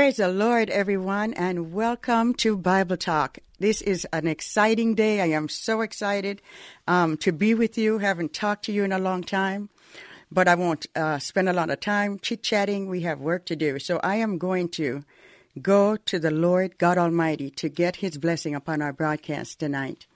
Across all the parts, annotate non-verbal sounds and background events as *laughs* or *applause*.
Praise the Lord, everyone, and welcome to Bible Talk. This is an exciting day. I am so excited um, to be with you. Haven't talked to you in a long time, but I won't uh, spend a lot of time chit chatting. We have work to do. So I am going to go to the Lord God Almighty to get His blessing upon our broadcast tonight.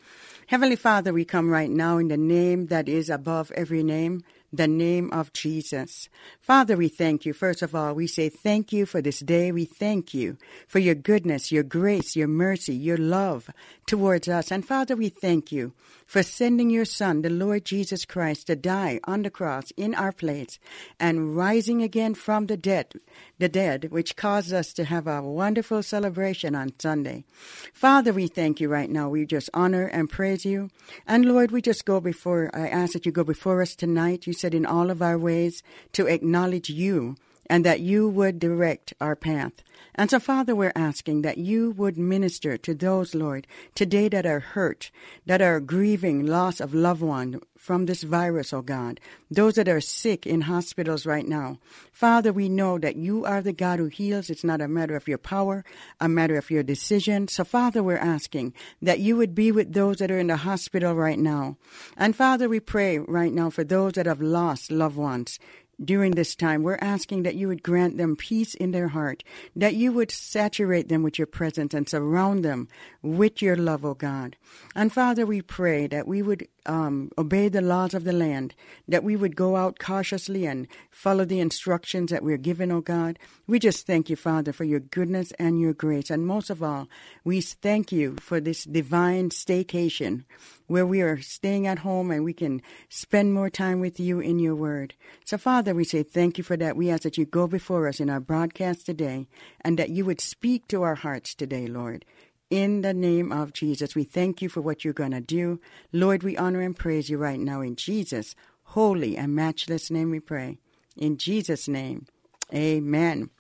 Heavenly Father, we come right now in the name that is above every name the name of Jesus. Father, we thank you. First of all, we say thank you for this day. We thank you for your goodness, your grace, your mercy, your love towards us. And Father, we thank you for sending your Son, the Lord Jesus Christ, to die on the cross in our place and rising again from the dead, the dead, which caused us to have a wonderful celebration on Sunday. Father, we thank you right now. We just honor and praise you. And Lord, we just go before, I ask that you go before us tonight. You said in all of our ways to acknowledge you and that you would direct our path. And so, Father, we're asking that you would minister to those, Lord, today that are hurt, that are grieving loss of loved one from this virus, oh God, those that are sick in hospitals right now. Father, we know that you are the God who heals. It's not a matter of your power, a matter of your decision. So, Father, we're asking that you would be with those that are in the hospital right now. And Father, we pray right now for those that have lost loved ones during this time. We're asking that you would grant them peace in their heart, that you would saturate them with your presence and surround them with your love, O oh God. And Father, we pray that we would um, obey the laws of the land, that we would go out cautiously and follow the instructions that we're given, O oh God. We just thank you, Father, for your goodness and your grace. And most of all, we thank you for this divine staycation where we are staying at home and we can spend more time with you in your word. So, Father, we say thank you for that. We ask that you go before us in our broadcast today and that you would speak to our hearts today, Lord. In the name of Jesus, we thank you for what you're going to do. Lord, we honor and praise you right now in Jesus' holy and matchless name we pray. In Jesus' name, amen.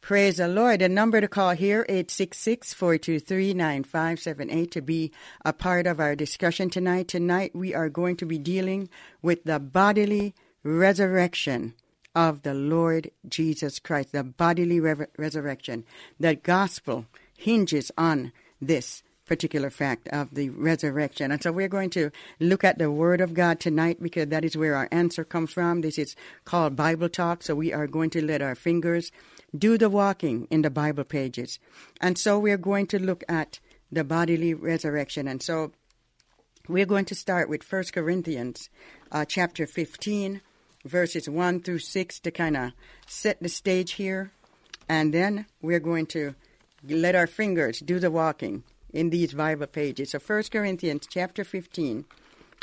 Praise the Lord. The number to call here, 866-423-9578 to be a part of our discussion tonight. Tonight we are going to be dealing with the bodily resurrection of the Lord Jesus Christ, the bodily re- resurrection. The gospel hinges on this particular fact of the resurrection. And so we're going to look at the Word of God tonight because that is where our answer comes from. This is called Bible Talk. So we are going to let our fingers do the walking in the Bible pages. And so we're going to look at the bodily resurrection. And so we're going to start with 1 Corinthians uh, chapter 15, verses 1 through 6 to kind of set the stage here. And then we're going to let our fingers do the walking in these Bible pages. So 1 Corinthians chapter 15,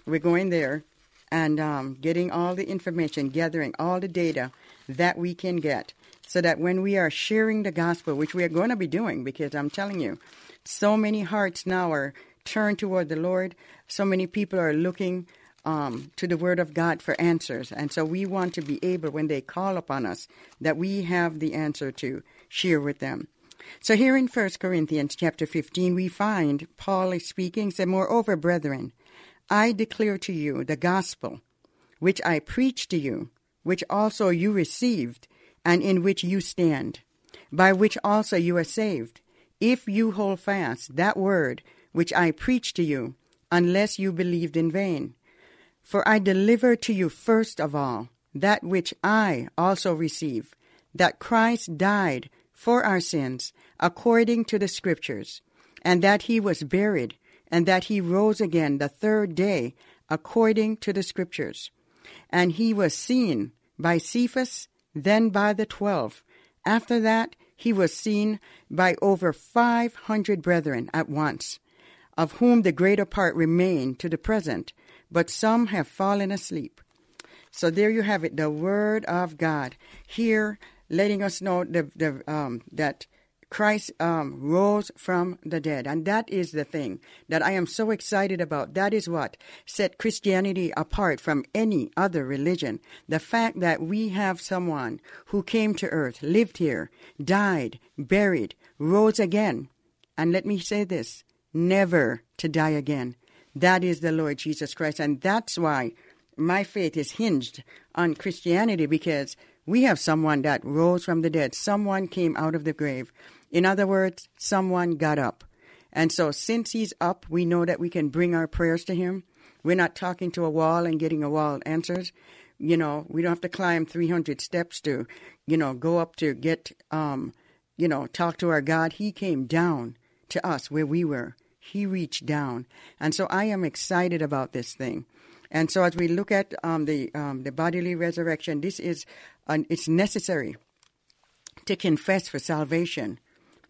we're going there and um, getting all the information, gathering all the data that we can get so that when we are sharing the gospel, which we are going to be doing, because I'm telling you, so many hearts now are turned toward the Lord. So many people are looking um, to the Word of God for answers. And so we want to be able, when they call upon us, that we have the answer to share with them. So here in 1 Corinthians chapter 15, we find Paul is speaking, said, Moreover, brethren, I declare to you the gospel which I preached to you, which also you received, and in which you stand, by which also you are saved, if you hold fast that word which I preached to you, unless you believed in vain. For I delivered to you first of all that which I also received, that Christ died for our sins according to the Scriptures, and that he was buried, and that he rose again the third day according to the Scriptures. And he was seen by Cephas, then by the twelve. After that, he was seen by over five hundred brethren at once, of whom the greater part remain to the present but some have fallen asleep. So there you have it, the Word of God. Here, letting us know the, the, um, that Christ um, rose from the dead. And that is the thing that I am so excited about. That is what set Christianity apart from any other religion. The fact that we have someone who came to earth, lived here, died, buried, rose again. And let me say this never to die again. That is the Lord Jesus Christ. And that's why my faith is hinged on Christianity because we have someone that rose from the dead. Someone came out of the grave. In other words, someone got up. And so since he's up, we know that we can bring our prayers to him. We're not talking to a wall and getting a wall answers. You know, we don't have to climb 300 steps to, you know, go up to get, um, you know, talk to our God. He came down to us where we were. He reached down. And so I am excited about this thing. And so as we look at um, the um, the bodily resurrection, this is an, it's necessary to confess for salvation.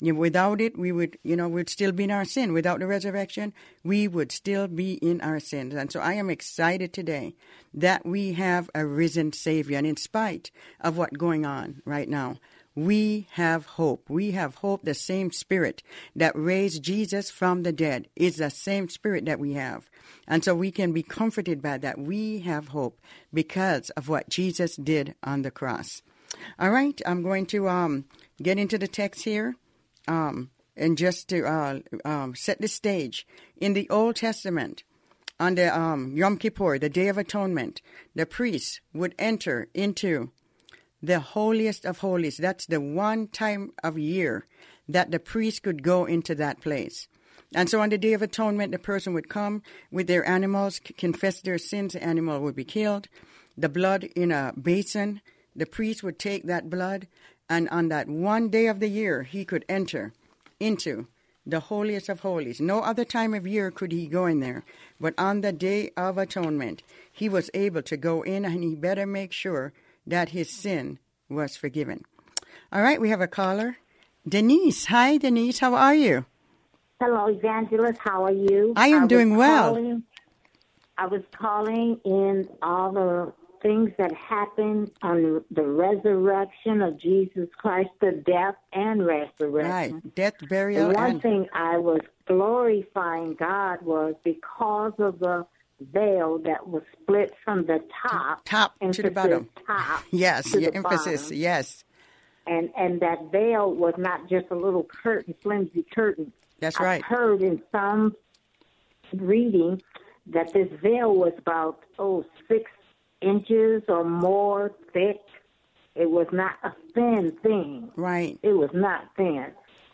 Without it, we would, you know, would still be in our sin. Without the resurrection, we would still be in our sins. And so I am excited today that we have a risen Savior. And in spite of what's going on right now, we have hope. We have hope. The same spirit that raised Jesus from the dead is the same spirit that we have. And so we can be comforted by that. We have hope because of what Jesus did on the cross. All right, I'm going to um, get into the text here. Um, and just to uh, um, set the stage, in the Old Testament, on the um, Yom Kippur, the Day of Atonement, the priests would enter into the holiest of holies. That's the one time of year that the priest could go into that place. And so on the Day of Atonement, the person would come with their animals, confess their sins, the animal would be killed, the blood in a basin. The priest would take that blood, and on that one day of the year, he could enter into the holiest of holies. No other time of year could he go in there, but on the Day of Atonement, he was able to go in, and he better make sure that his sin was forgiven. All right, we have a caller. Denise. Hi, Denise. How are you? Hello, Evangelist. How are you? I am I doing well. Calling, I was calling in all the things that happened on the resurrection of Jesus Christ, the death and resurrection. Right, death, burial, the one and thing I was glorifying God was because of the veil that was split from the top, top to the bottom. top *laughs* Yes, to your the emphasis. bottom. Yes, and and that veil was not just a little curtain, flimsy curtain. that's right. Right. heard in some reading that this veil was about oh six inches or more thick. It was not a thin thing. Right. It was not thin,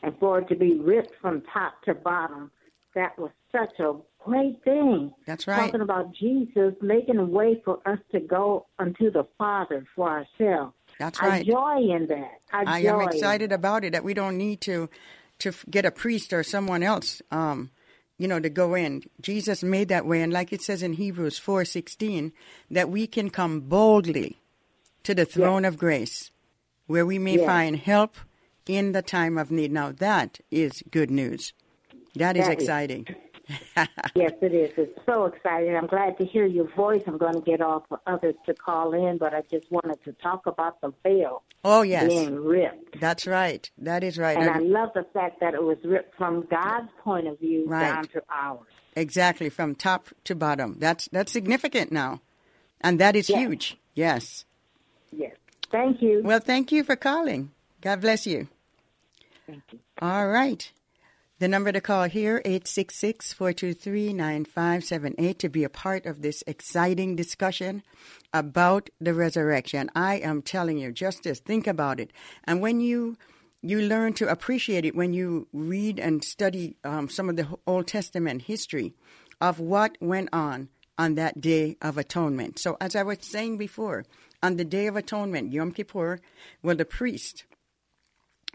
and for it to be ripped from top to bottom, that was such a great thing. That's right. Talking about Jesus making a way for us to go unto the Father for ourselves. That's right. I joy in that. I, I joy am excited about it that we don't need to to get a priest or someone else um you know to go in. Jesus made that way and like it says in Hebrews 4:16 that we can come boldly to the throne of grace where we may Yes. find help in the time of need. Now that is good news. That is That is- exciting. *laughs* yes, it is. It's so exciting. I'm glad to hear your voice. I'm going to get all for others to call in, but I just wanted to talk about the veil. Oh, yes. Being ripped. That's right. That is right. And I love the fact that it was ripped from God's point of view right. down to ours. Exactly, from top to bottom. That's that's significant now. And that is yes. huge. Yes. Yes. Thank you. Well, thank you for calling. God bless you. Thank you. All right. The number to call here, 866-423-9578 to be a part of this exciting discussion about the resurrection. I am telling you, just to think about it. And when you you learn to appreciate it when you read and study um, some of the Old Testament history of what went on on that Day of Atonement. So, as I was saying before, on the Day of Atonement, Yom Kippur, well, the priest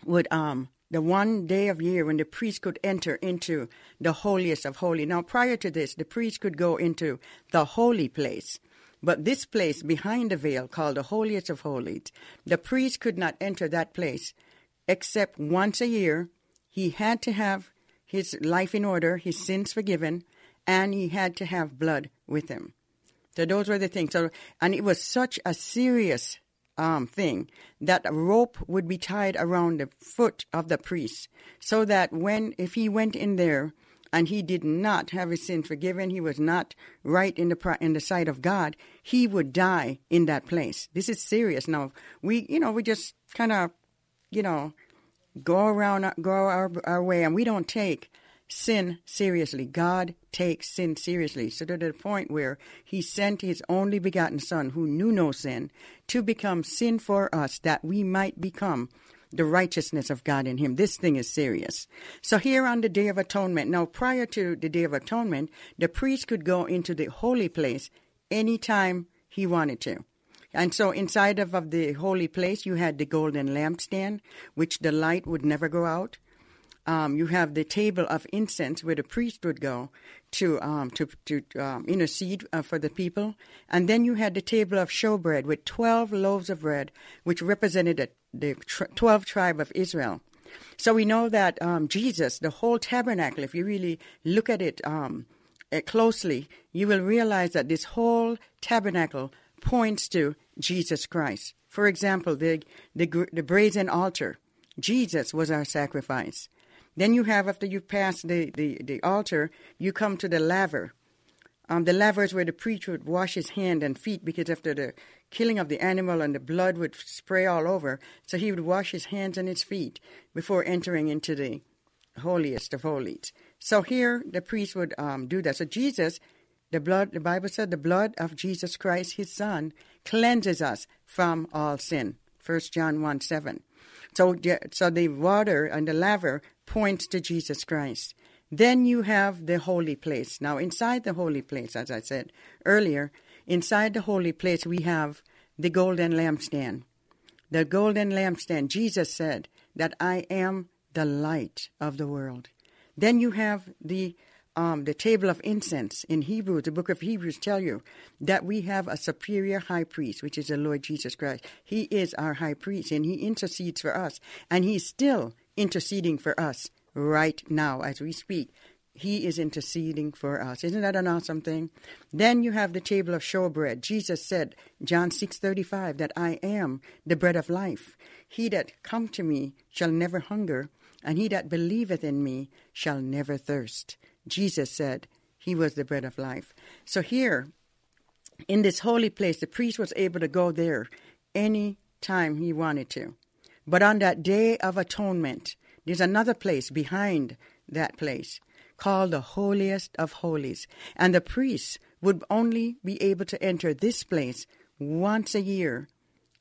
would um the one day of year when the priest could enter into the holiest of holy. Now, prior to this, the priest could go into the holy place. But this place behind the veil, called the holiest of holies, the priest could not enter that place except once a year. He had to have his life in order, his sins forgiven, and he had to have blood with him. So those were the things. So, and it was such a serious um, thing that a rope would be tied around the foot of the priest, so that when if he went in there and he did not have his sin forgiven, he was not right in the in the sight of God, he would die in that place. This is serious. Now we, you know, we just kind of, you know, go around, go our, our way, and we don't take sin seriously. God takes sin seriously. So to the point where he sent his only begotten Son, who knew no sin, to become sin for us that we might become the righteousness of God in him. This thing is serious. So here on the Day of Atonement, now prior to the Day of Atonement, the priest could go into the holy place anytime he wanted to. And so inside of, of the holy place, you had the golden lampstand, which the light would never go out. Um, you have the table of incense where the priest would go to um, to to um, intercede uh, for the people, and then you had the table of showbread with twelve loaves of bread, which represented the, the twelve tribe of Israel. So we know that um, Jesus, the whole tabernacle, if you really look at it um, uh, closely, you will realize that this whole tabernacle points to Jesus Christ. For example, the the, the brazen altar, Jesus was our sacrifice. Then you have, after you've passed the, the, the altar, you come to the laver. Um, the laver is where the priest would wash his hand and feet because after the killing of the animal and the blood would spray all over, so he would wash his hands and his feet before entering into the holiest of holies. So here the priest would um, do that. So Jesus, the blood, the Bible said, the blood of Jesus Christ, his son, cleanses us from all sin. 1 John 1 7. So, so the water and the laver points to Jesus Christ. Then you have the holy place. Now, inside the holy place, as I said earlier, inside the holy place, we have the golden lampstand. The golden lampstand, Jesus said that I am the light of the world. Then you have the um, the table of incense in Hebrews, the book of Hebrews tell you that we have a superior high priest, which is the Lord Jesus Christ. He is our high priest and he intercedes for us. And he's still interceding for us right now as we speak. He is interceding for us. Isn't that an awesome thing? Then you have the table of showbread. Jesus said, John 6:35, that I am the bread of life. He that come to me shall never hunger, and he that believeth in me shall never thirst. Jesus said he was the bread of life. So here, in this holy place, the priest was able to go there any time he wanted to. But on that day of atonement, there's another place behind that place called the holiest of holies. And the priest would only be able to enter this place once a year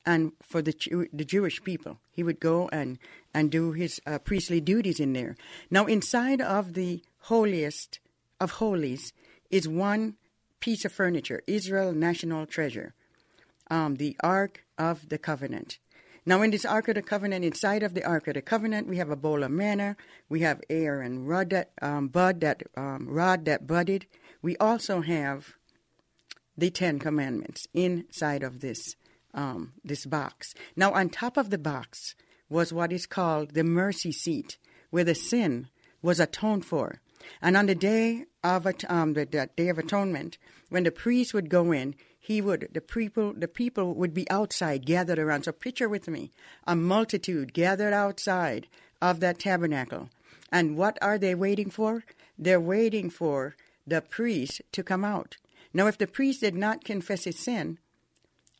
and for the the Jewish people. He would go and and do his uh, priestly duties in there. Now inside of the holiest of holies is one piece of furniture, Israel national treasure, um, the Ark of the Covenant. Now, in this Ark of the Covenant, inside of the Ark of the Covenant, we have a bowl of manna. We have Aaron rod that um, bud that um, rod that budded. We also have the Ten Commandments inside of this um, this box. Now, on top of the box was what is called the mercy seat, where the sin was atoned for. And on the day of um, the, the Day of Atonement, when the priest would go in, he would the people the people would be outside gathered around. So picture with me a multitude gathered outside of that tabernacle. And what are they waiting for? They're waiting for the priest to come out. Now, if the priest did not confess his sin,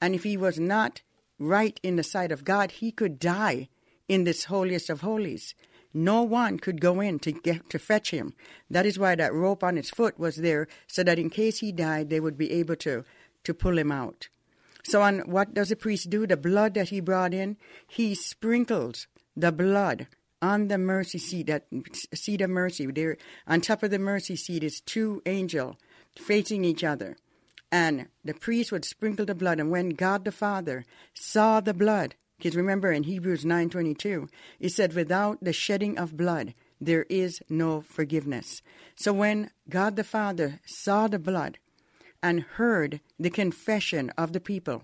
and if he was not right in the sight of God, he could die in this holiest of holies. No one could go in to get to fetch him. That is why that rope on his foot was there, so that in case he died, they would be able to to pull him out. So, on what does the priest do? The blood that he brought in, he sprinkles the blood on the mercy seat, that seat of mercy. There, on top of the mercy seat is two angels facing each other, and the priest would sprinkle the blood. And when God the Father saw the blood, because remember in Hebrews nine twenty two, it said, "Without the shedding of blood, there is no forgiveness." So when God the Father saw the blood and heard the confession of the people,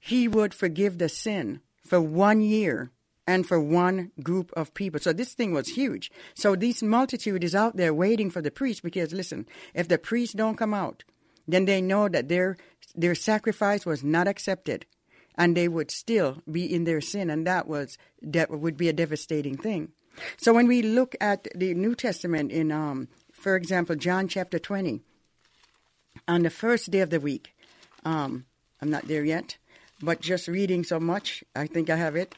He would forgive the sin for one year and for one group of people. So this thing was huge. So this multitude is out there waiting for the priest because listen, if the priest don't come out, then they know that their their sacrifice was not accepted and they would still be in their sin and that was that would be a devastating thing. So when we look at the New Testament in um for example John chapter 20 on the first day of the week um I'm not there yet but just reading so much I think I have it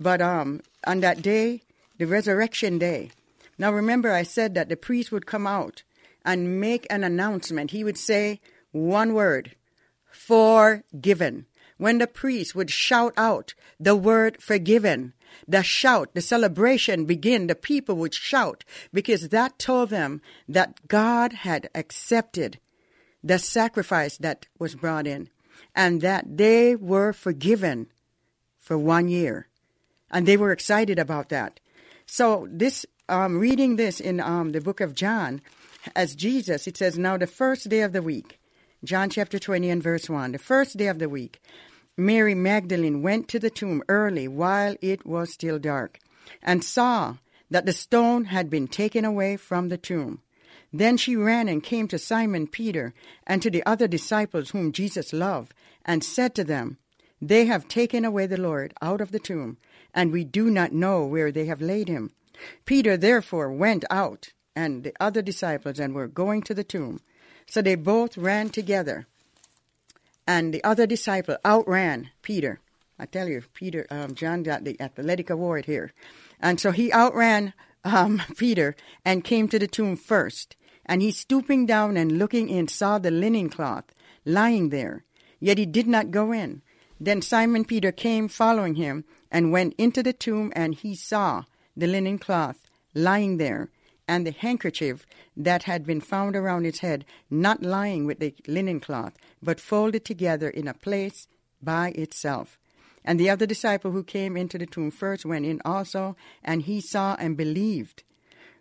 but um, on that day, the resurrection day, now remember, I said that the priest would come out and make an announcement. He would say one word forgiven. When the priest would shout out the word forgiven, the shout, the celebration begin, the people would shout because that told them that God had accepted the sacrifice that was brought in and that they were forgiven for one year and they were excited about that. So this um, reading this in um, the book of John, as Jesus, it says, now the first day of the week, John chapter 20 and verse 1, the first day of the week, Mary Magdalene went to the tomb early while it was still dark and saw that the stone had been taken away from the tomb. Then she ran and came to Simon Peter and to the other disciples whom Jesus loved and said to them, They have taken away the Lord out of the tomb and we do not know where they have laid him. Peter therefore went out, and the other disciples, and were going to the tomb. So they both ran together, and the other disciple outran Peter. I tell you, Peter, um, John got the athletic award here. And so he outran um, *laughs* Peter and came to the tomb first. And he, stooping down and looking in, saw the linen cloth lying there. Yet he did not go in. Then Simon Peter came following him and went into the tomb, and he saw the linen cloth lying there, and the handkerchief that had been found around its head, not lying with the linen cloth, but folded together in a place by itself. And the other disciple who came into the tomb first went in also, and he saw and believed.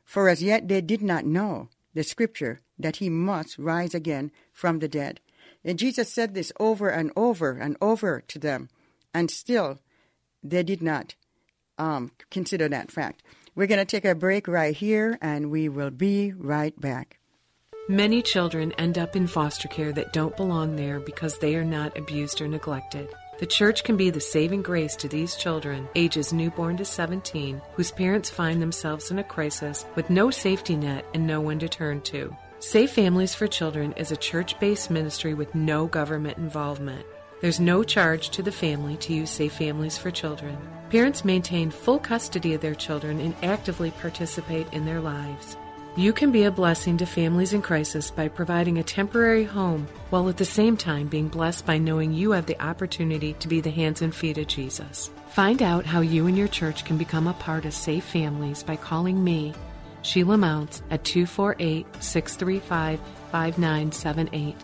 For as yet they did not know the scripture that he must rise again from the dead. And Jesus said this over and over and over to them, and still they did not um, consider that fact. We're going to take a break right here, and we will be right back. Many children end up in foster care that don't belong there because they are not abused or neglected. The church can be the saving grace to these children, ages newborn to 17, whose parents find themselves in a crisis with no safety net and no one to turn to. Safe Families for Children is a church based ministry with no government involvement. There's no charge to the family to use Safe Families for Children. Parents maintain full custody of their children and actively participate in their lives. You can be a blessing to families in crisis by providing a temporary home while at the same time being blessed by knowing you have the opportunity to be the hands and feet of Jesus. Find out how you and your church can become a part of Safe Families by calling me, Sheila Mounts, at 248 635 5978.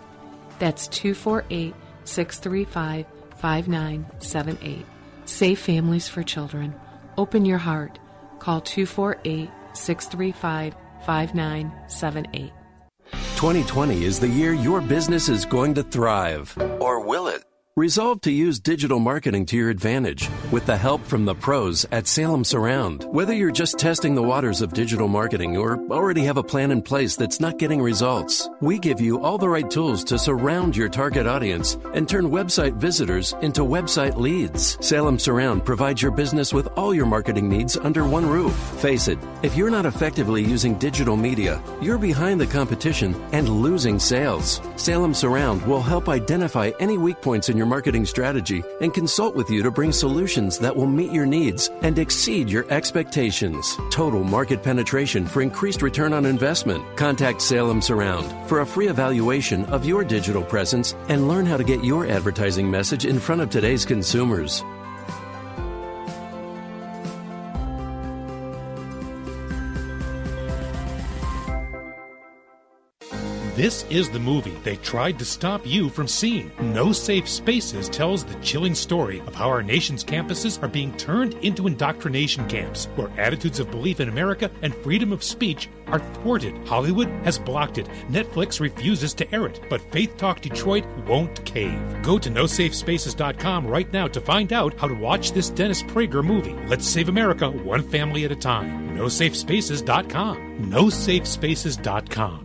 That's 248 635 5978. Safe Families for Children. Open your heart. Call 248 635 5978. 2020 is the year your business is going to thrive. Or will it? Resolve to use digital marketing to your advantage with the help from the pros at Salem Surround. Whether you're just testing the waters of digital marketing or already have a plan in place that's not getting results, we give you all the right tools to surround your target audience and turn website visitors into website leads. Salem Surround provides your business with all your marketing needs under one roof. Face it, if you're not effectively using digital media, you're behind the competition and losing sales. Salem Surround will help identify any weak points in your marketing strategy and consult with you to bring solutions that will meet your needs and exceed your expectations. Total market penetration for increased return on investment. Contact Salem Surround for a free evaluation of your digital presence and learn how to get your advertising message in front of today's consumers. This is the movie they tried to stop you from seeing. No Safe Spaces tells the chilling story of how our nation's campuses are being turned into indoctrination camps, where attitudes of belief in America and freedom of speech are thwarted. Hollywood has blocked it. Netflix refuses to air it, but Faith Talk Detroit won't cave. Go to nosafespaces.com right now to find out how to watch this Dennis Prager movie. Let's save America one family at a time. Nosafespaces.com. Nosafespaces.com.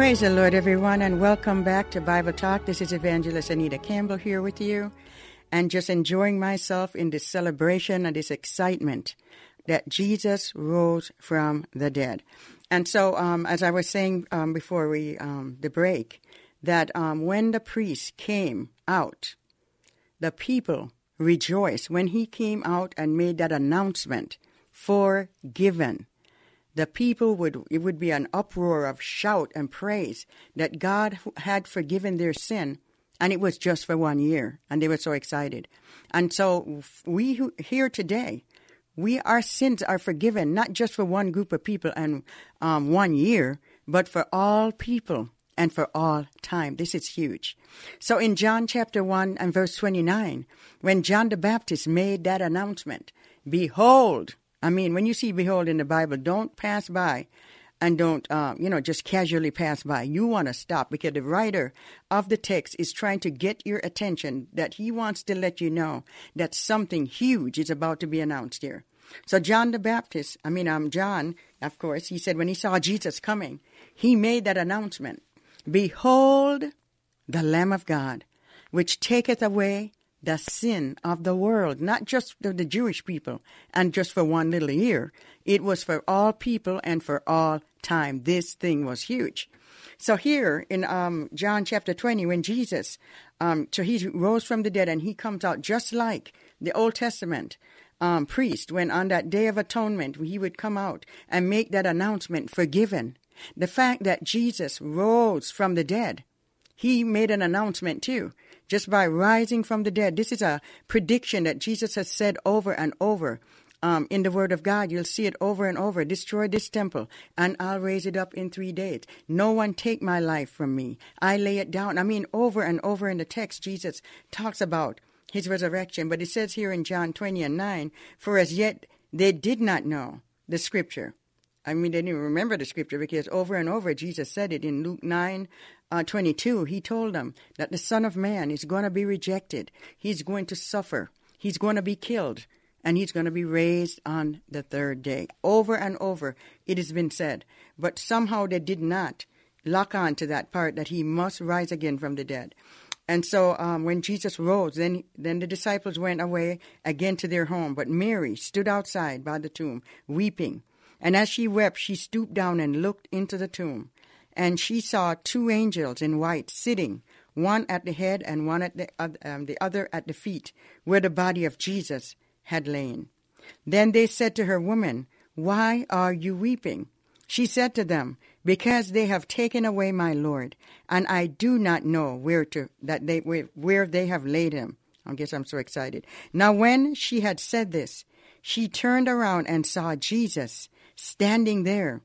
Praise the Lord, everyone, and welcome back to Bible Talk. This is Evangelist Anita Campbell here with you, and just enjoying myself in this celebration and this excitement that Jesus rose from the dead. And so, um, as I was saying um, before we um, the break, that um, when the priest came out, the people rejoiced when he came out and made that announcement, forgiven the people would it would be an uproar of shout and praise that God had forgiven their sin and it was just for one year and they were so excited. And so we who, here today we our sins are forgiven not just for one group of people and um, one year but for all people and for all time. This is huge. So in john chapter 1 and verse 29 when john the baptist made that announcement behold I mean, when you see behold in the Bible, don't pass by and don't, uh, you know, just casually pass by. You want to stop because the writer of the text is trying to get your attention that he wants to let you know that something huge is about to be announced here. So John the Baptist, I mean, um, John, of course, he said when he saw Jesus coming, he made that announcement. Behold the Lamb of God, which taketh away the sin of the world, not just the, the Jewish people and just for one little year. It was for all people and for all time. This thing was huge. So here in um, John chapter 20, when Jesus, um, so he rose from the dead and he comes out just like the Old Testament um, priest, when on that day of atonement, he would come out and make that announcement, forgiven. The fact that Jesus rose from the dead, he made an announcement too just by rising from the dead. This is a prediction that Jesus has said over and over. Um, in the Word of God, you'll see it over and over. Destroy this temple, and I'll raise it up in three days. No one take my life from me. I lay it down. I mean, over and over in the text, Jesus talks about his resurrection. But it says here in John 20 and 9, For as yet they did not know the scripture. I mean, they didn't remember the scripture because over and over Jesus said it in Luke 9, uh, 22, he told them that the Son of Man is going to be rejected. He's going to suffer. He's going to be killed. And he's going to be raised on the third day. Over and over, it has been said. But somehow they did not lock on to that part that he must rise again from the dead. And so um, when Jesus rose, then, then the disciples went away again to their home. But Mary stood outside by the tomb, weeping. And as she wept, she stooped down and looked into the tomb. And she saw two angels in white sitting, one at the head and one at the, um, the other at the feet, where the body of Jesus had lain. Then they said to her, Woman, why are you weeping? She said to them, Because they have taken away my Lord, and I do not know where to that they where, where they have laid him. I guess I'm so excited. Now when she had said this, she turned around and saw Jesus standing there,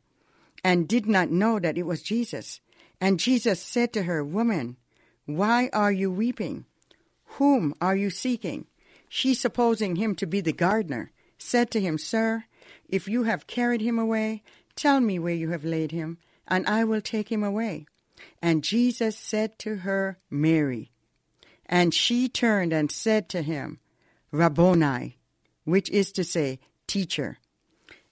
and did not know that it was Jesus. And Jesus said to her, Woman, why are you weeping? Whom are you seeking? She, supposing him to be the gardener, said to him, Sir, if you have carried him away, tell me where you have laid him, and I will take him away. And Jesus said to her, Mary. And she turned and said to him, Rabboni, which is to say, Teacher.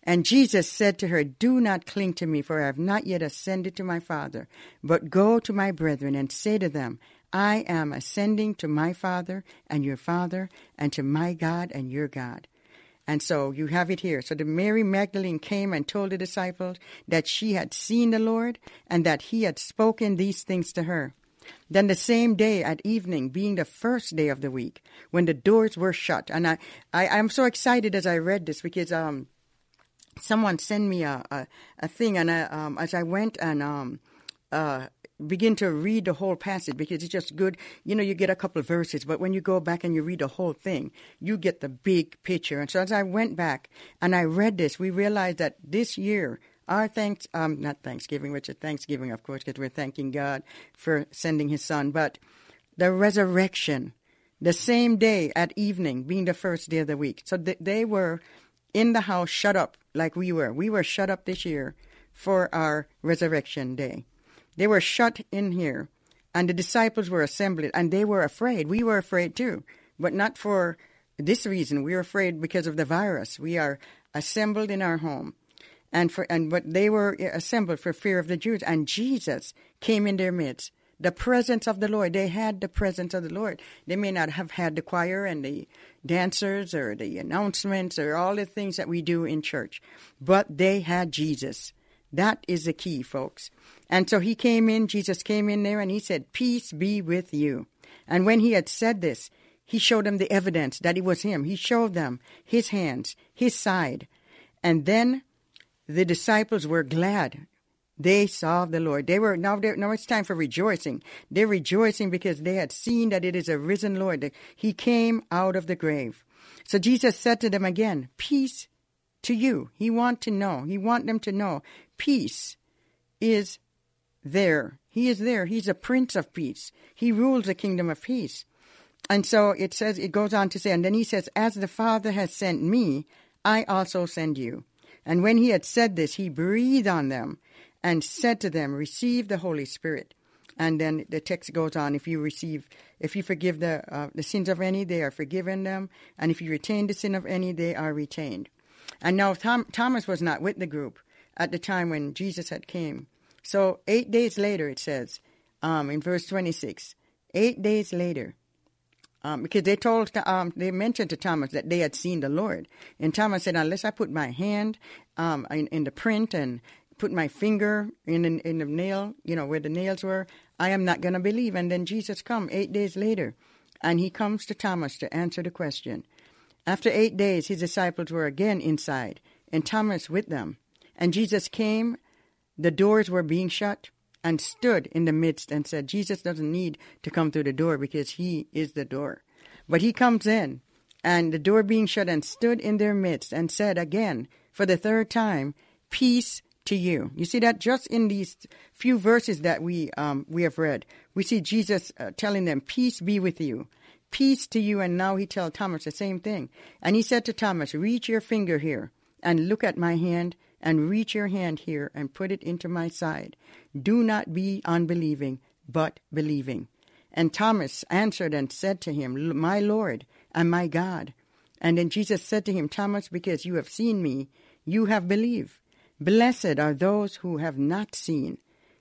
And Jesus said to her, Do not cling to me, for I have not yet ascended to my Father, but go to my brethren and say to them, I am ascending to my Father and your Father, and to my God and your God. And so you have it here. So the Mary Magdalene came and told the disciples that she had seen the Lord and that he had spoken these things to her. Then the same day at evening, being the first day of the week, when the doors were shut, and I, I I'm so excited as I read this because um, someone sent me a a, a thing, and I, um, as I went and um, uh, begin to read the whole passage because it's just good. You know, you get a couple of verses, but when you go back and you read the whole thing, you get the big picture. And so as I went back and I read this, we realized that this year, our thanks, um, not Thanksgiving, which is Thanksgiving, of course, because we're thanking God for sending His Son, but the resurrection, the same day at evening, being the first day of the week. So th- they were in the house, shut up like we were. We were shut up this year for our resurrection day. They were shut in here, and the disciples were assembled, and they were afraid. We were afraid too, but not for this reason. We were afraid because of the virus. We are assembled in our home. And for and but they were assembled for fear of the Jews, and Jesus came in their midst. The presence of the Lord. They had the presence of the Lord. They may not have had the choir and the dancers or the announcements or all the things that we do in church, but they had Jesus. That is the key, folks. And so he came in, Jesus came in there, and he said, Peace be with you. And when he had said this, he showed them the evidence that it was him. He showed them his hands, his side. And then the disciples were glad. They saw the Lord. They were now. Now it's time for rejoicing. They're rejoicing because they had seen that it is a risen Lord. He came out of the grave. So Jesus said to them again, "Peace to you." He want to know. He want them to know peace is there. He is there. He's a prince of peace. He rules the kingdom of peace. And so it says, it goes on to say, and then he says, As the Father has sent me, I also send you. And when he had said this, he breathed on them and said to them, Receive the Holy Spirit. And then the text goes on: If you receive, if you forgive the uh, the sins of any, they are forgiven them, and if you retain the sin of any, they are retained. And now Tom, Thomas was not with the group at the time when Jesus had came. So eight days later, it says um, in verse twenty six. Eight days later, um, because they told um, they mentioned to Thomas that they had seen the Lord, and Thomas said, "Unless I put my hand um, in, in, the print and put my finger in, in, in the nail, you know where the nails were, I am not going to believe." And then Jesus come eight days later, and he comes to Thomas to answer the question. After eight days, his disciples were again inside, and Thomas with them. And Jesus came, the doors were being shut, and stood in the midst and said, Jesus doesn't need to come through the door because he is the door. But he comes in, and the door being shut, and stood in their midst and said again, for the third time, Peace to you. You see that just in these few verses that we um, we have read, we see Jesus uh, telling them, "Peace be with you, peace to you." And now he tells Thomas the same thing. And he said to Thomas, "Reach your finger here and look at my hand, and reach your hand here and put it into my side. Do not be unbelieving, but believing. And Thomas answered and said to him, My Lord and my God. And then Jesus said to him, Thomas, because you have seen me, you have believed. Blessed are those who have not seen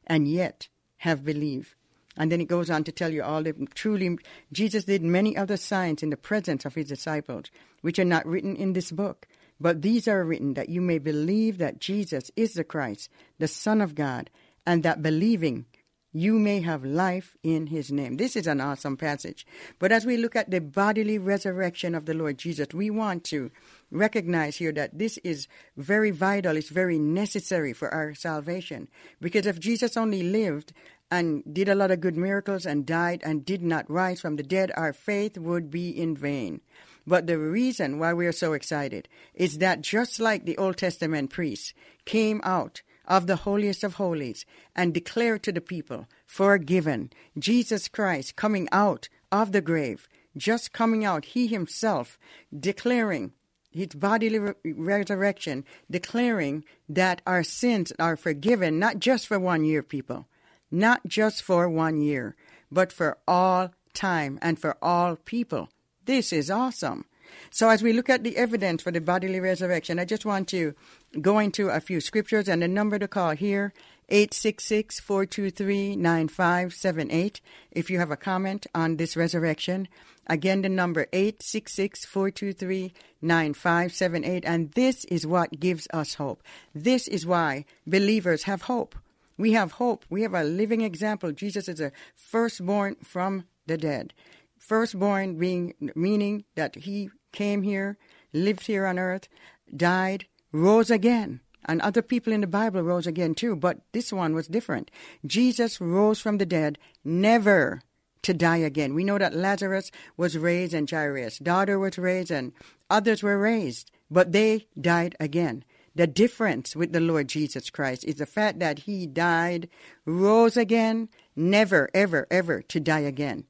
and yet have believed. And then it goes on to tell you all the truly, Jesus did many other signs in the presence of his disciples, which are not written in this book. But these are written that you may believe that Jesus is the Christ, the Son of God, and that believing you may have life in his name. This is an awesome passage. But as we look at the bodily resurrection of the Lord Jesus, we want to recognize here that this is very vital, it's very necessary for our salvation. Because if Jesus only lived and did a lot of good miracles and died and did not rise from the dead, our faith would be in vain. But the reason why we are so excited is that just like the Old Testament priests came out of the holiest of holies and declare to the people, forgiven, Jesus Christ coming out of the grave, just coming out, he himself declaring his bodily re- resurrection, declaring that our sins are forgiven, not just for one year, people, not just for one year, but for all time and for all people. This is awesome. So, as we look at the evidence for the bodily resurrection, I just want to go into a few scriptures and the number to call here 866 423 9578 if you have a comment on this resurrection. Again, the number 866 423 9578. And this is what gives us hope. This is why believers have hope. We have hope. We have a living example. Jesus is a firstborn from the dead. Firstborn being meaning that he came here, lived here on earth, died, rose again. And other people in the Bible rose again too, but this one was different. Jesus rose from the dead, never to die again. We know that Lazarus was raised and Jairus' daughter was raised and others were raised, but they died again. The difference with the Lord Jesus Christ is the fact that he died, rose again, never, ever, ever to die again.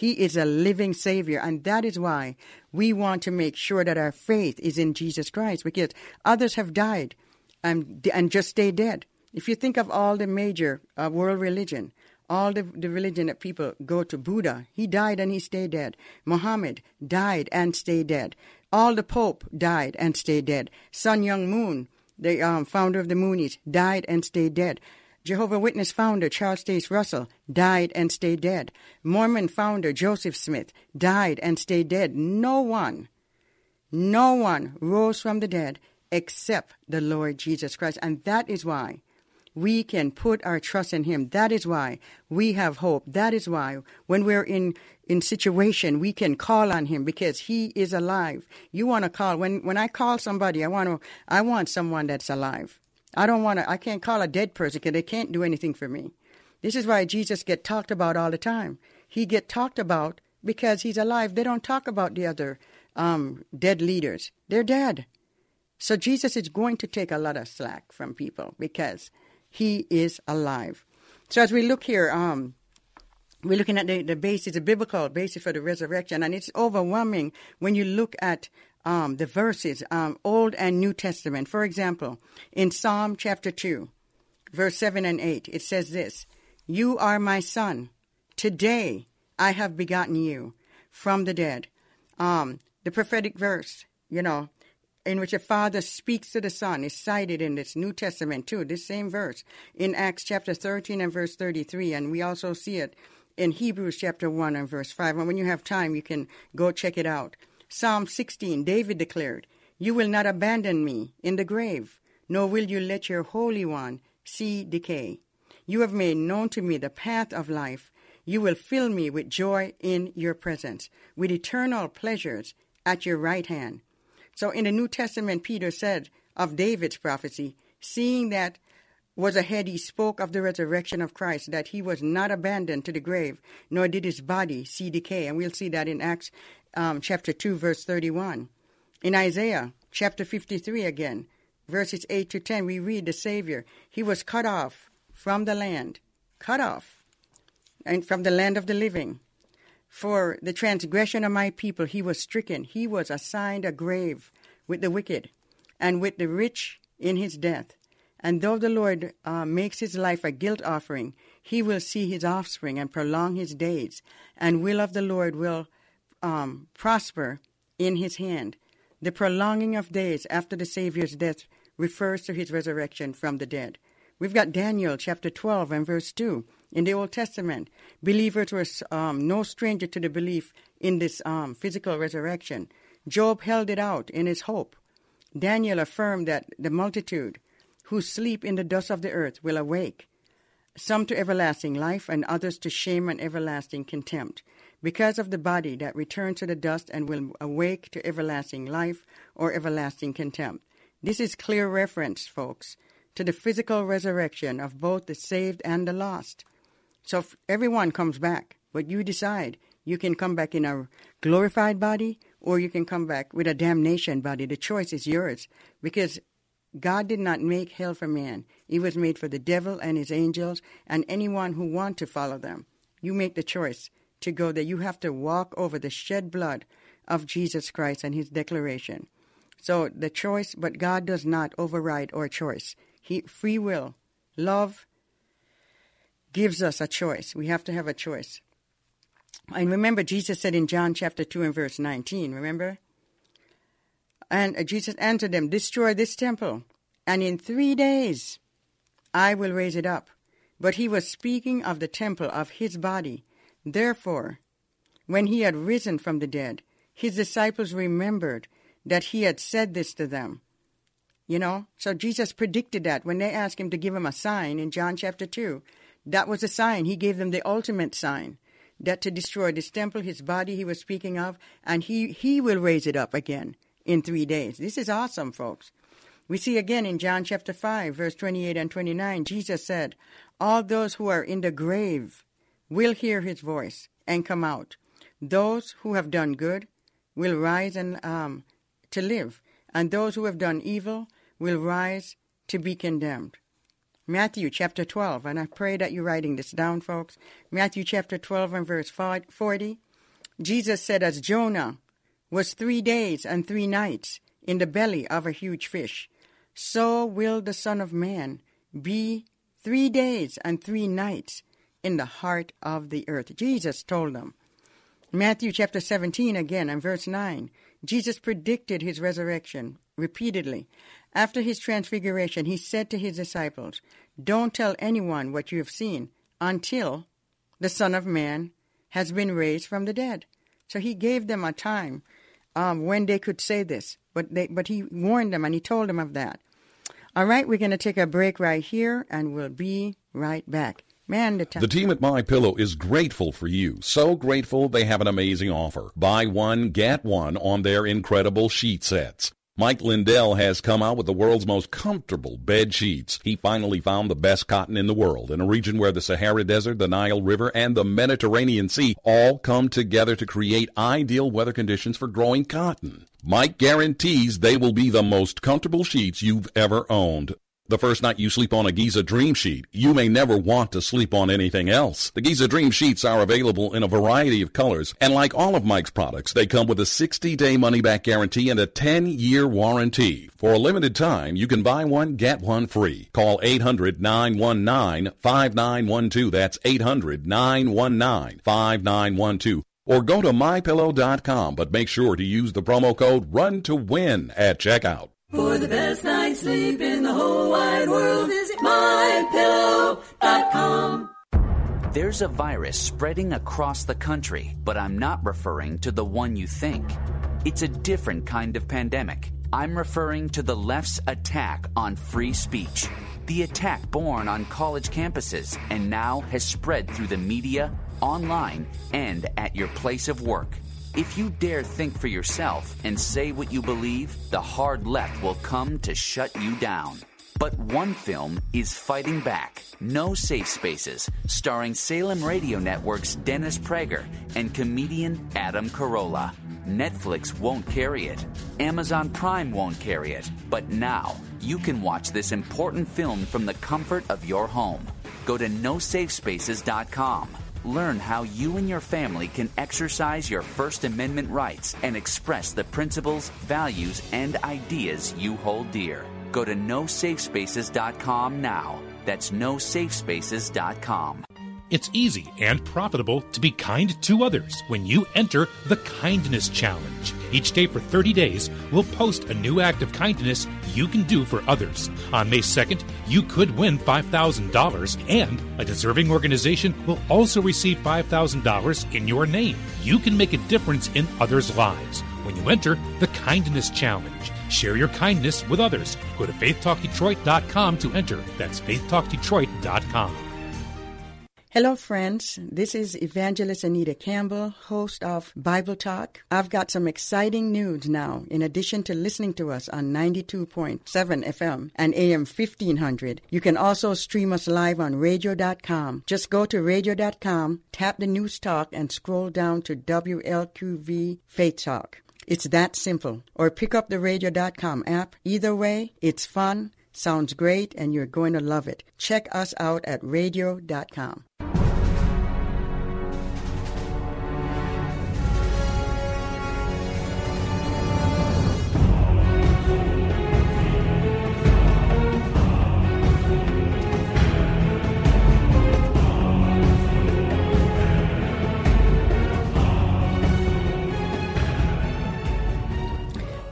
He is a living Savior, and that is why we want to make sure that our faith is in Jesus Christ because others have died and, and just stay dead. If you think of all the major uh, world religion, all the, the religion that people go to, Buddha, he died and he stayed dead. Muhammad died and stayed dead. All the Pope died and stayed dead. Sun Myung Moon, the um, founder of the Moonies, died and stayed dead. Jehovah Witness founder Charles Taze Russell died and stayed dead. Mormon founder Joseph Smith died and stayed dead. No one, no one rose from the dead except the Lord Jesus Christ. And that is why we can put our trust in him. That is why we have hope. That is why when we're in in situation we can call on him because he is alive. You want to call when when I call somebody, I want to I want someone that's alive. I don't want to, I can't call a dead person because they can't do anything for me. This is why Jesus get talked about all the time. He get talked about because he's alive. They don't talk about the other um, dead leaders. They're dead. So Jesus is going to take a lot of slack from people because he is alive. So as we look here, um, we're looking at the, the basis, the biblical basis for the resurrection, and it's overwhelming when you look at um, the verses, um, Old and New Testament. For example, in Psalm chapter 2, verse 7 and 8, it says this You are my son. Today I have begotten you from the dead. Um, the prophetic verse, you know, in which a father speaks to the son is cited in this New Testament too, this same verse in Acts chapter 13 and verse 33. And we also see it in Hebrews chapter 1 and verse 5. And when you have time, you can go check it out. Psalm 16, David declared, You will not abandon me in the grave, nor will you let your Holy One see decay. You have made known to me the path of life. You will fill me with joy in your presence, with eternal pleasures at your right hand. So in the New Testament, Peter said of David's prophecy, seeing that was ahead, he spoke of the resurrection of Christ, that he was not abandoned to the grave, nor did his body see decay. And we'll see that in Acts um, chapter 2, verse 31. In Isaiah chapter 53 again, verses 8 to 10, we read the Savior. He was cut off from the land, cut off, and from the land of the living. For the transgression of my people, he was stricken. He was assigned a grave with the wicked and with the rich in his death. And though the Lord uh, makes his life a guilt offering, he will see his offspring and prolong his days, and will of the Lord will um, prosper in his hand. The prolonging of days after the Savior's death refers to his resurrection from the dead. We've got Daniel chapter 12 and verse 2 in the Old Testament. Believers were um, no stranger to the belief in this um, physical resurrection. Job held it out in his hope. Daniel affirmed that the multitude who sleep in the dust of the earth will awake, some to everlasting life and others to shame and everlasting contempt, because of the body that returns to the dust and will awake to everlasting life or everlasting contempt. This is clear reference, folks, to the physical resurrection of both the saved and the lost. So everyone comes back, but you decide. You can come back in a glorified body or you can come back with a damnation body. The choice is yours because God did not make hell for man. It was made for the devil and his angels and anyone who want to follow them. You make the choice to go there. You have to walk over the shed blood of Jesus Christ and his declaration. So the choice, but God does not override our choice. He free will, love gives us a choice. We have to have a choice. And remember, Jesus said in John chapter 2 and verse 19, remember? And uh, Jesus answered them, Destroy this temple, and in three days I will raise it up. But he was speaking of the temple of his body. Therefore, when he had risen from the dead, his disciples remembered that he had said this to them. You know, so Jesus predicted that when they asked him to give him a sign in John chapter 2. That was a sign. He gave them the ultimate sign that to destroy this temple, his body he was speaking of, and he, he will raise it up again in three days. This is awesome, folks. We see again in John chapter 5, verse 28 and 29, Jesus said, All those who are in the grave will hear his voice and come out. Those who have done good will rise and um, to live, and those who have done evil will rise to be condemned. Matthew chapter 12, and I pray that you're writing this down, folks. Matthew chapter 12 and verse 40. Jesus said, As Jonah was three days and three nights in the belly of a huge fish, so will the Son of Man be three days and three nights in the heart of the earth. Jesus told them. Matthew chapter 17 again and verse 9. Jesus predicted his resurrection repeatedly. After his transfiguration, he said to his disciples, Don't tell anyone what you have seen until the Son of Man has been raised from the dead. So he gave them a time um, when they could say this, but, they, but he warned them and he told them of that. All right, we're going to take a break right here and we'll be right back. The team at My Pillow is grateful for you. So grateful they have an amazing offer. Buy one, get one on their incredible sheet sets. Mike Lindell has come out with the world's most comfortable bed sheets. He finally found the best cotton in the world in a region where the Sahara Desert, the Nile River, and the Mediterranean Sea all come together to create ideal weather conditions for growing cotton. Mike guarantees they will be the most comfortable sheets you've ever owned. The first night you sleep on a Giza Dream Sheet, you may never want to sleep on anything else. The Giza Dream Sheets are available in a variety of colors, and like all of Mike's products, they come with a 60-day money-back guarantee and a 10-year warranty. For a limited time, you can buy one, get one free. Call 800-919-5912. That's 800-919-5912. Or go to mypillow.com, but make sure to use the promo code RUN to WIN at checkout. For the best night's sleep in the whole wide world, visit mypillow.com. There's a virus spreading across the country, but I'm not referring to the one you think. It's a different kind of pandemic. I'm referring to the left's attack on free speech. The attack born on college campuses and now has spread through the media, online, and at your place of work. If you dare think for yourself and say what you believe, the hard left will come to shut you down. But one film is fighting back No Safe Spaces, starring Salem Radio Network's Dennis Prager and comedian Adam Carolla. Netflix won't carry it. Amazon Prime won't carry it. But now, you can watch this important film from the comfort of your home. Go to nosafespaces.com Learn how you and your family can exercise your First Amendment rights and express the principles, values, and ideas you hold dear. Go to nosafespaces.com now. That's nosafespaces.com. It's easy and profitable to be kind to others when you enter the Kindness Challenge. Each day for 30 days, we'll post a new act of kindness you can do for others. On May 2nd, you could win $5,000, and a deserving organization will also receive $5,000 in your name. You can make a difference in others' lives when you enter the Kindness Challenge. Share your kindness with others. Go to faithtalkdetroit.com to enter. That's faithtalkdetroit.com. Hello, friends. This is Evangelist Anita Campbell, host of Bible Talk. I've got some exciting news now. In addition to listening to us on 92.7 FM and AM 1500, you can also stream us live on radio.com. Just go to radio.com, tap the news talk, and scroll down to WLQV Faith Talk. It's that simple. Or pick up the radio.com app. Either way, it's fun, sounds great, and you're going to love it. Check us out at radio.com.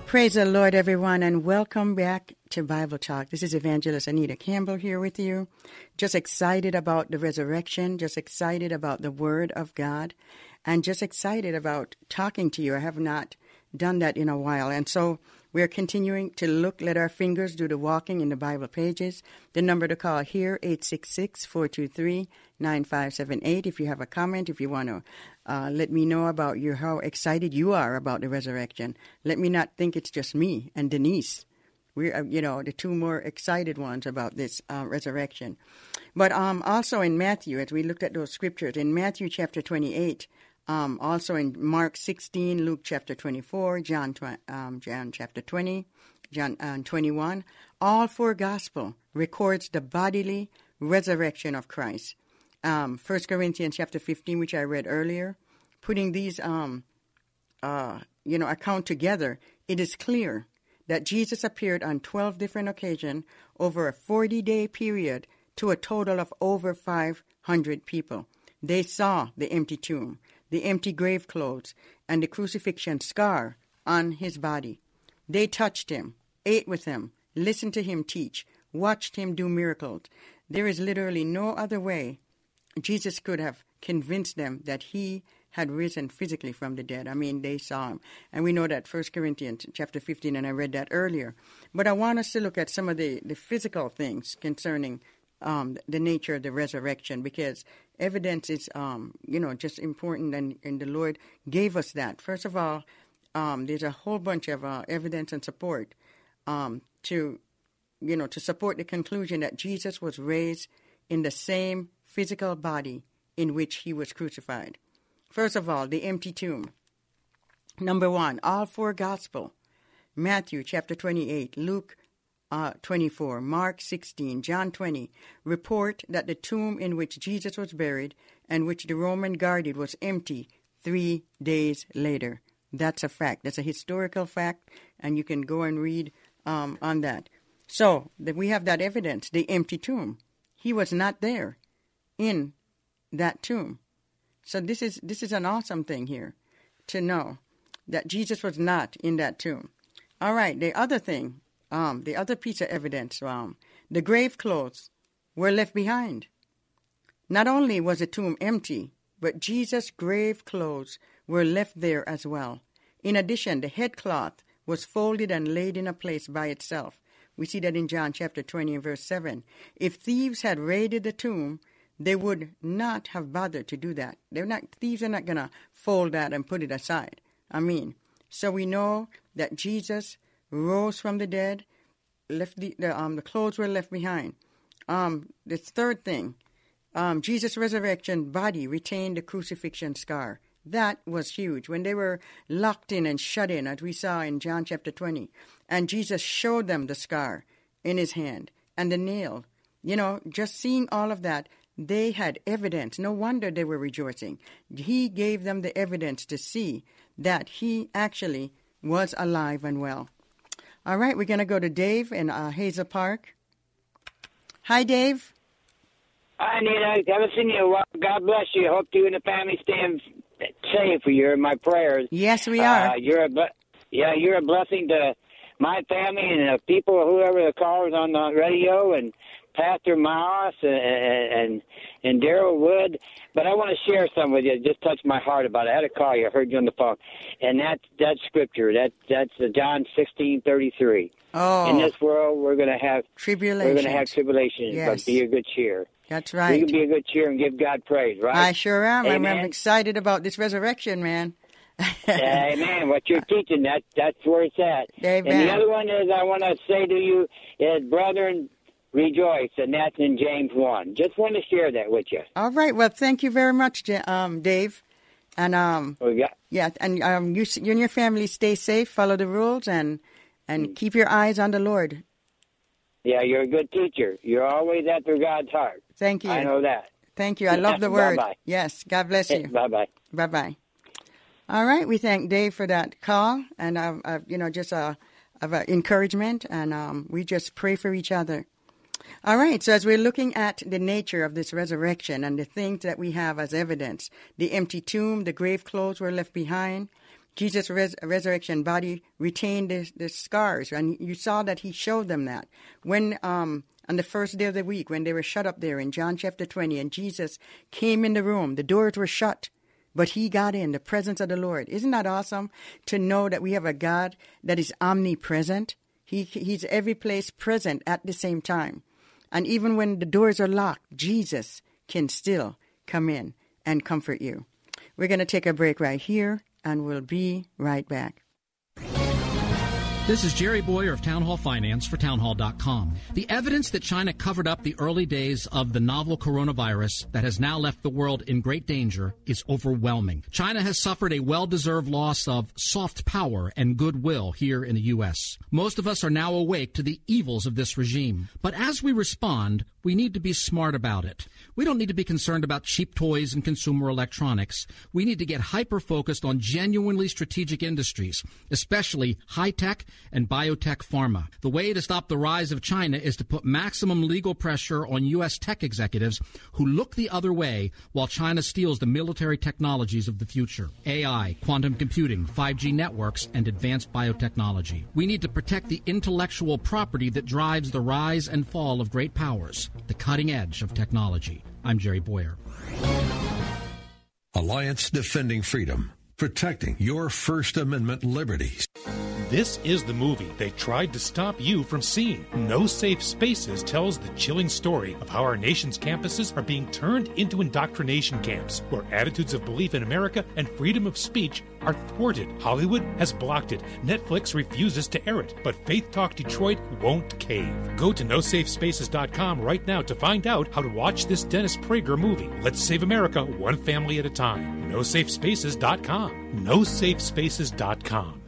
Praise the Lord, everyone, and welcome back to Bible Talk. This is Evangelist Anita Campbell here with you. Just excited about the resurrection, just excited about the Word of God, and just excited about talking to you. I have not done that in a while. And so we're continuing to look, let our fingers do the walking in the Bible pages. The number to call here, 866 423 9578. If you have a comment, if you want to uh, let me know about your how excited you are about the resurrection. Let me not think it's just me and Denise. We're uh, you know the two more excited ones about this uh, resurrection. But um, also in Matthew, as we looked at those scriptures in Matthew chapter twenty eight. Um, also in Mark 16, Luke chapter 24, John, um, John chapter 20, John uh, 21, all four gospel records the bodily resurrection of Christ um, 1 Corinthians chapter 15, which I read earlier, putting these, um, uh, you know, account together, it is clear that Jesus appeared on 12 different occasions over a 40 day period to a total of over 500 people. They saw the empty tomb, the empty grave clothes, and the crucifixion scar on his body. They touched him, ate with him, listened to him teach, watched him do miracles. There is literally no other way Jesus could have convinced them that he had risen physically from the dead. I mean, they saw him. And we know that First Corinthians chapter 15, and I read that earlier. But I want us to look at some of the, the physical things concerning um, the nature of the resurrection because evidence is, um, you know, just important, and, and the Lord gave us that. First of all, um, there's a whole bunch of uh, evidence and support um, to, you know, to support the conclusion that Jesus was raised in the same physical body in which he was crucified. First of all, the empty tomb. Number one, all four gospel. Matthew chapter 28, Luke uh, 24, Mark 16, John 20 report that the tomb in which Jesus was buried and which the Roman guarded was empty three days later. That's a fact. That's a historical fact, and you can go and read um, on that. So that we have that evidence, the empty tomb. He was not there in that tomb. So this is this is an awesome thing here to know that Jesus was not in that tomb. All right, the other thing, um, the other piece of evidence, um, the grave clothes were left behind. Not only was the tomb empty, but Jesus' grave clothes were left there as well. In addition, the headcloth was folded and laid in a place by itself. We see that in John chapter 20 and verse 7. If thieves had raided the tomb, they would not have bothered to do that. They're not thieves are not gonna fold that and put it aside. I mean, so we know that Jesus rose from the dead, left the, the um the clothes were left behind. Um, the third thing, um, Jesus' resurrection body retained the crucifixion scar. That was huge. When they were locked in and shut in, as we saw in John chapter 20, and Jesus showed them the scar in his hand and the nail. You know, just seeing all of that, they had evidence. No wonder they were rejoicing. He gave them the evidence to see that he actually was alive and well. All right, we're going to go to Dave in uh, Hazel Park. Hi, Dave. Hi, Anita. Haven't seen you. God bless you. Hope you and the family stay safe. You're in my prayers. Yes, we are. Uh, you're a Yeah, you're a blessing to my family and the people, whoever the callers on the radio, and Pastor Moss and and, and Daryl Wood. But I want to share some with you. It just touched my heart about it. I had a call you. I heard you on the phone, and that that scripture that that's John sixteen thirty three. Oh. In this world, we're going to have tribulation. We're going to have tribulations, Yes. but be a good cheer. That's We right. can be a good cheer and give God praise, right? I sure am. I'm, I'm excited about this resurrection, man. *laughs* Amen. What you're teaching, that that's where it's at. Amen. And the other one is I want to say to you eh, is, brethren, rejoice, and that's in James one. Just want to share that with you. All right. Well, thank you very much, um, Dave. And um, got yeah, and um, you, you and your family stay safe, follow the rules, and and keep your eyes on the Lord. yeah, you're a good teacher. You're always after God's heart. Thank you. I know that. Thank you. I love *laughs* the word. Bye-bye. Yes. God bless you. *laughs* Bye bye. Bye bye. All right. We thank Dave for that call and, uh, uh, you know, just uh, of uh, encouragement. And um, we just pray for each other. All right. So as we're looking at the nature of this resurrection and the things that we have as evidence, the empty tomb, the grave clothes were left behind. Jesus' res- resurrection body retained the, the scars, and you saw that he showed them that when um, on the first day of the week when they were shut up there in John chapter twenty, and Jesus came in the room, the doors were shut, but he got in the presence of the Lord. Isn't that awesome to know that we have a God that is omnipresent? He he's every place present at the same time, and even when the doors are locked, Jesus can still come in and comfort you. We're going to take a break right here, and we'll be right back. This is Jerry Bowyer of Town Hall Finance for townhall.com. The evidence that China covered up the early days of the novel coronavirus that has now left the world in great danger is overwhelming. China has suffered a well-deserved loss of soft power and goodwill here in the U.S. Most of us are now awake to the evils of this regime. But as we respond, we need to be smart about it. We don't need to be concerned about cheap toys and consumer electronics. We need to get hyper focused on genuinely strategic industries, especially high tech and biotech pharma. The way to stop the rise of China is to put maximum legal pressure on U.S. tech executives who look the other way while China steals the military technologies of the future AI, quantum computing, 5G networks, and advanced biotechnology. We need to protect the intellectual property that drives the rise and fall of great powers, the cutting edge of technology. I'm Jerry Bowyer. Alliance Defending Freedom, protecting your First Amendment liberties. This is the movie they tried to stop you from seeing. No Safe Spaces tells the chilling story of how our nation's campuses are being turned into indoctrination camps, where attitudes of belief in America and freedom of speech are thwarted. Hollywood has blocked it. Netflix refuses to air it, but Faith Talk Detroit won't cave. Go to nosafespaces.com right now to find out how to watch this Dennis Prager movie. Let's save America one family at a time. Nosafespaces.com. Nosafespaces.com.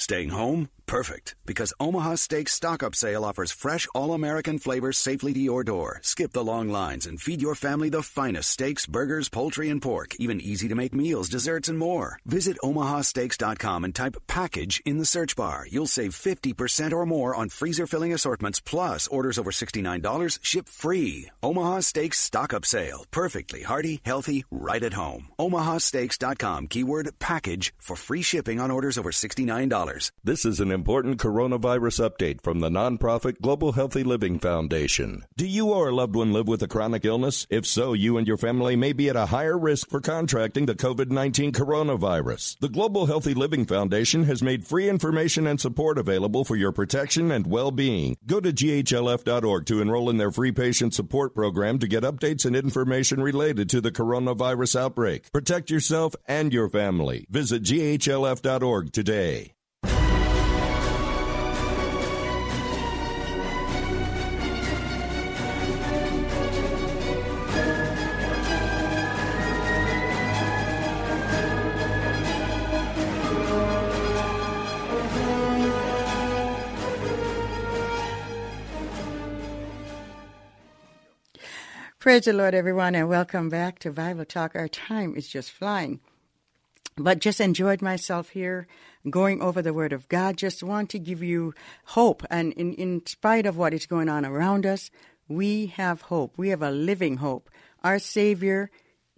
Staying home? Perfect. Because Omaha Steaks Stock Up Sale offers fresh, all American flavors safely to your door. Skip the long lines and feed your family the finest steaks, burgers, poultry, and pork. Even easy to make meals, desserts, and more. Visit omahasteaks.com and type package in the search bar. You'll save 50% or more on freezer filling assortments, plus orders over $69 ship free. Omaha Steaks Stock Up Sale. Perfectly hearty, healthy, right at home. omahasteaks.com keyword package for free shipping on orders over $69. This is an important coronavirus update from the nonprofit Global Healthy Living Foundation. Do you or a loved one live with a chronic illness? If so, you and your family may be at a higher risk for contracting the COVID 19 coronavirus. The Global Healthy Living Foundation has made free information and support available for your protection and well being. Go to ghlf.org to enroll in their free patient support program to get updates and information related to the coronavirus outbreak. Protect yourself and your family. Visit ghlf.org today. Praise the Lord, everyone, and welcome back to Bible Talk. Our time is just flying. But just enjoyed myself here going over the Word of God. Just want to give you hope. And in, in spite of what is going on around us, we have hope. We have a living hope. Our Savior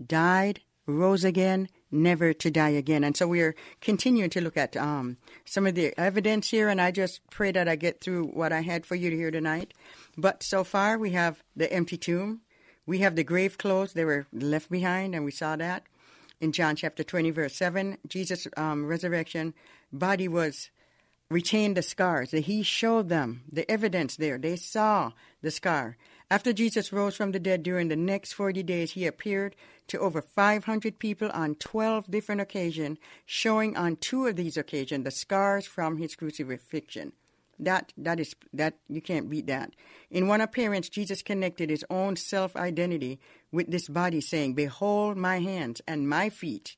died, rose again, never to die again. And so we are continuing to look at um, some of the evidence here, and I just pray that I get through what I had for you to hear tonight. But so far, we have the empty tomb. We have the grave clothes, they were left behind, and we saw that in John chapter 20, verse 7. Jesus' um, resurrection body was retained the scars. That He showed them the evidence there. They saw the scar. After Jesus rose from the dead during the next 40 days, he appeared to over 500 people on 12 different occasions, showing on two of these occasions the scars from his crucifixion. That that is that you can't beat that. In one appearance, Jesus connected his own self-identity with this body, saying, "Behold my hands and my feet,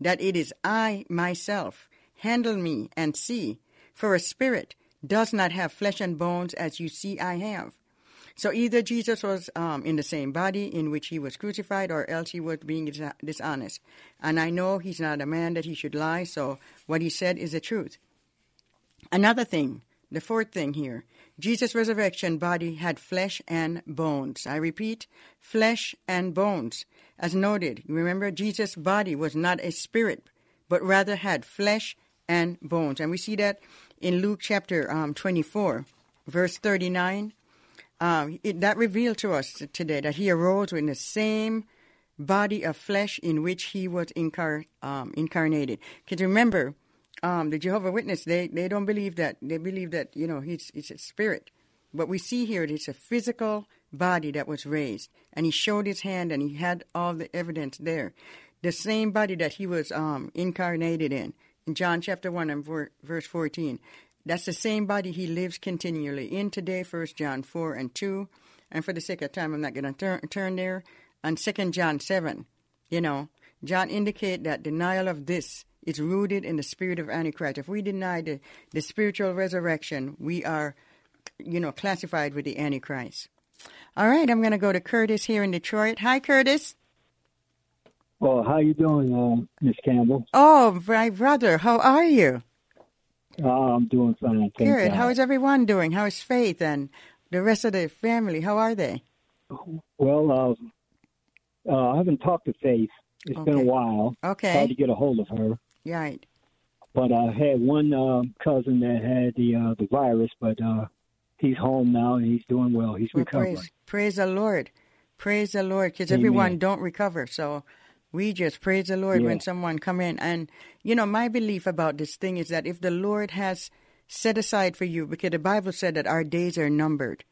that it is I myself. Handle me and see, for a spirit does not have flesh and bones as you see I have." So either Jesus was um, in the same body in which he was crucified, or else he was being dishonest. And I know he's not a man that he should lie, so what he said is the truth. Another thing the fourth thing here Jesus' resurrection body had flesh and bones. I repeat, flesh and bones. As noted, remember, Jesus' body was not a spirit, but rather had flesh and bones. And we see that in Luke chapter um, 24, verse 39. Um, it, that revealed to us today that he arose in the same body of flesh in which he was incar- um, incarnated. Because remember, um, the Jehovah Witness, they, they don't believe that. They believe that, you know, he's, he's a spirit. But we see here it's a physical body that was raised. And he showed his hand and he had all the evidence there. The same body that he was um, incarnated in. In John chapter 1 and verse 14. That's the same body he lives continually in today, First John 4 and 2. And for the sake of time, I'm not going to turn, turn there. And Second John 7, you know, John indicate that denial of this it's rooted in the spirit of Antichrist. If we deny the, the spiritual resurrection, we are, you know, classified with the Antichrist. All right, I'm going to go to Curtis here in Detroit. Hi, Curtis. Well, how you doing, uh, Miss Campbell? Oh, my brother, how are you? Uh, I'm doing fine. Good. How is everyone doing? How is Faith and the rest of the family? How are they? Well, uh, uh, I haven't talked to Faith. It's Okay. been a while. Okay. Tried to get a hold of her. Right. But I had one um, cousin that had the uh, the virus, but uh, he's home now and he's doing well. He's Well, recovering. praise, praise the Lord. Praise the Lord, because everyone don't recover. So we just praise the Lord when someone come in. And, you know, my belief about this thing is that if the Lord has set aside for you, because the Bible said that our days are numbered.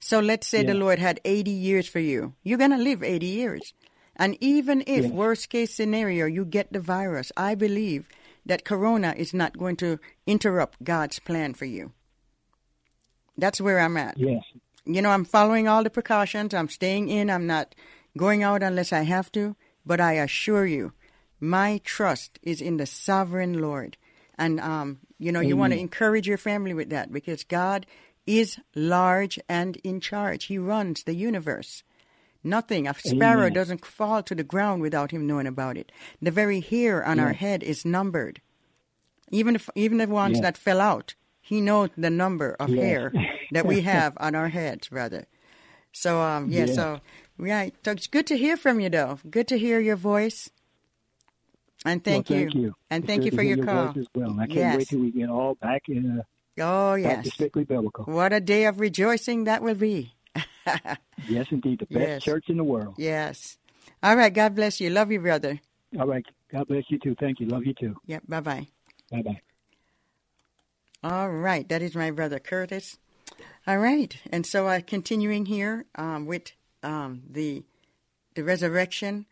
So let's say the Lord had 80 years for you. You're going to live 80 years. And even if, Yeah. worst case scenario, you get the virus, I believe that corona is not going to interrupt God's plan for you. That's where I'm at. Yes. You know, I'm following all the precautions. I'm staying in. I'm not going out unless I have to. But I assure you, my trust is in the sovereign Lord. And, um, you know, you want to encourage your family with that because God is large and in charge. He runs the universe. Nothing, a sparrow Amen. doesn't fall to the ground without him knowing about it. The very hair on our head is numbered. Even if, even the ones Yeah. that fell out, he knows the number of Yeah. hair that we *laughs* have on our heads, brother. So, um, yeah, Yeah. so, right. So it's good to hear from you, though. Good to hear your voice. And thank well, you. Thank you. And It's thank you for hear your call. well. I can't yes. wait till we get all back in. Uh, Oh, yes. strictly biblical. What a day of rejoicing that will be. *laughs* yes, indeed, the best Yes. church in the world. Yes. All right. God bless you. Love you, brother. All right. God bless you too. Thank you. Love you too. Yep. Bye bye. Bye bye. All right, that is my brother Curtis. All right, and so uh, continuing here um, with um, the the resurrection,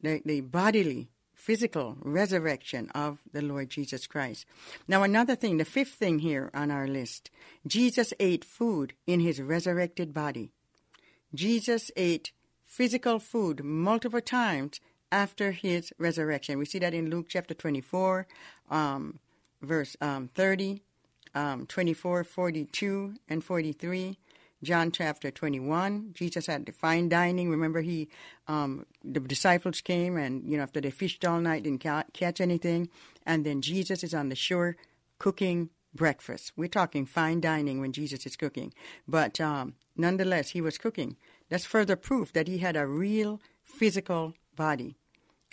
the, the bodily, physical resurrection of the Lord Jesus Christ. Now, another thing, the fifth thing here on our list, Jesus ate food in his resurrected body. Jesus ate physical food multiple times after his resurrection. We see that in Luke chapter 24, um, verse um, 30, um, 24, 42, and 43. John chapter 21, Jesus had fine dining. Remember, he, um, the disciples came and, you know, after they fished all night, didn't ca- catch anything. And then Jesus is on the shore cooking breakfast. We're talking fine dining when Jesus is cooking. But um, nonetheless, he was cooking. That's further proof that he had a real physical body.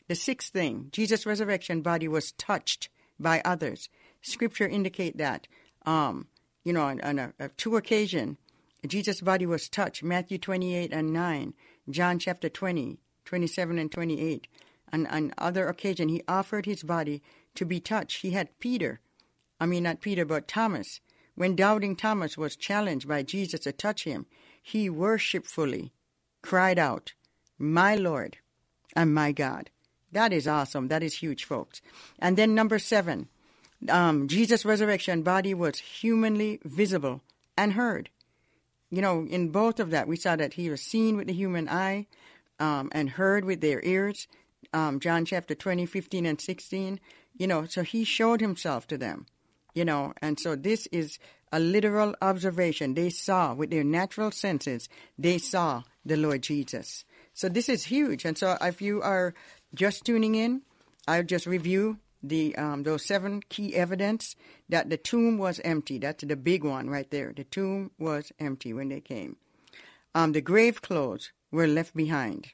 The sixth thing, Jesus' resurrection body was touched by others. Scripture indicate that. Um, you know, on, on a, a two occasion, Jesus' body was touched. Matthew 28 and 9, John chapter 20, 27 and 28. On, on other occasion, he offered his body to be touched. He had Peter, I mean not Peter, but Thomas. When doubting Thomas was challenged by Jesus to touch him, he worshipfully cried out, My Lord and my God. That is awesome. That is huge, folks. And then number seven, um, Jesus' resurrection body was humanly visible and heard. You know, in both of that, we saw that he was seen with the human eye um, and heard with their ears. Um, John chapter 20, 15, and 16. You know, so he showed himself to them. You know, and so this is a literal observation. They saw with their natural senses, they saw the Lord Jesus. So this is huge. And so if you are just tuning in, I'll just review the um, those seven key evidence that the tomb was empty. That's the big one right there. The tomb was empty when they came. Um, the grave clothes were left behind.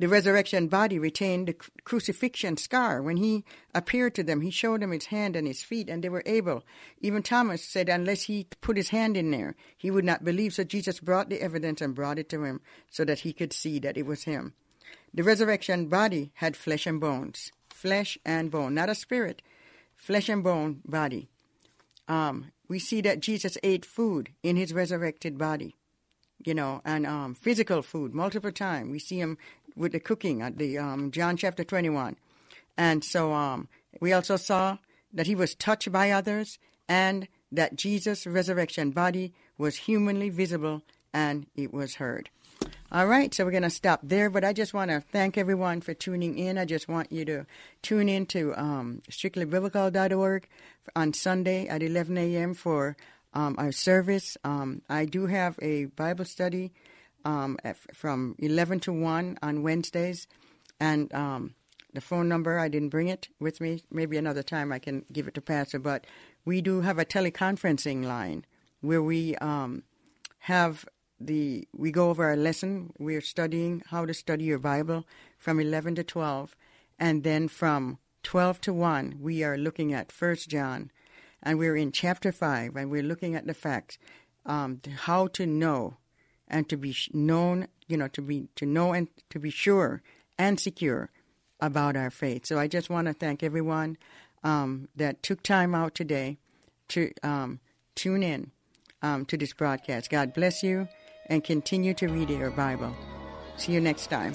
The resurrection body retained the crucifixion scar. When he appeared to them, he showed them his hand and his feet, and they were able. Even Thomas said, unless he put his hand in there, he would not believe. So Jesus brought the evidence and brought it to him so that he could see that it was him. The resurrection body had flesh and bones, flesh and bone, not a spirit, flesh and bone body. Um, we see that Jesus ate food in his resurrected body, you know, and um, physical food multiple times. We see him with the cooking at the um, John chapter 21. And so um, we also saw that he was touched by others and that Jesus' resurrection body was humanly visible and it was heard. All right, so we're going to stop there, but I just want to thank everyone for tuning in. I just want you to tune in to um, strictlybiblical.org on Sunday at 11 a.m. for um, our service. Um, I do have a Bible study um, from 11 to 1 on Wednesdays, and um, the phone number, I didn't bring it with me. Maybe another time I can give it to Pastor, but we do have a teleconferencing line where we um, have the we go over our lesson. We're studying how to study your Bible from 11 to 12, and then from 12 to 1, we are looking at First John, and we're in chapter 5, and we're looking at the facts, um, how to know and to be known, you know, to be to know and to be sure and secure about our faith. So I just want to thank everyone um, that took time out today to um, tune in um, to this broadcast. God bless you and continue to read your Bible. See you next time.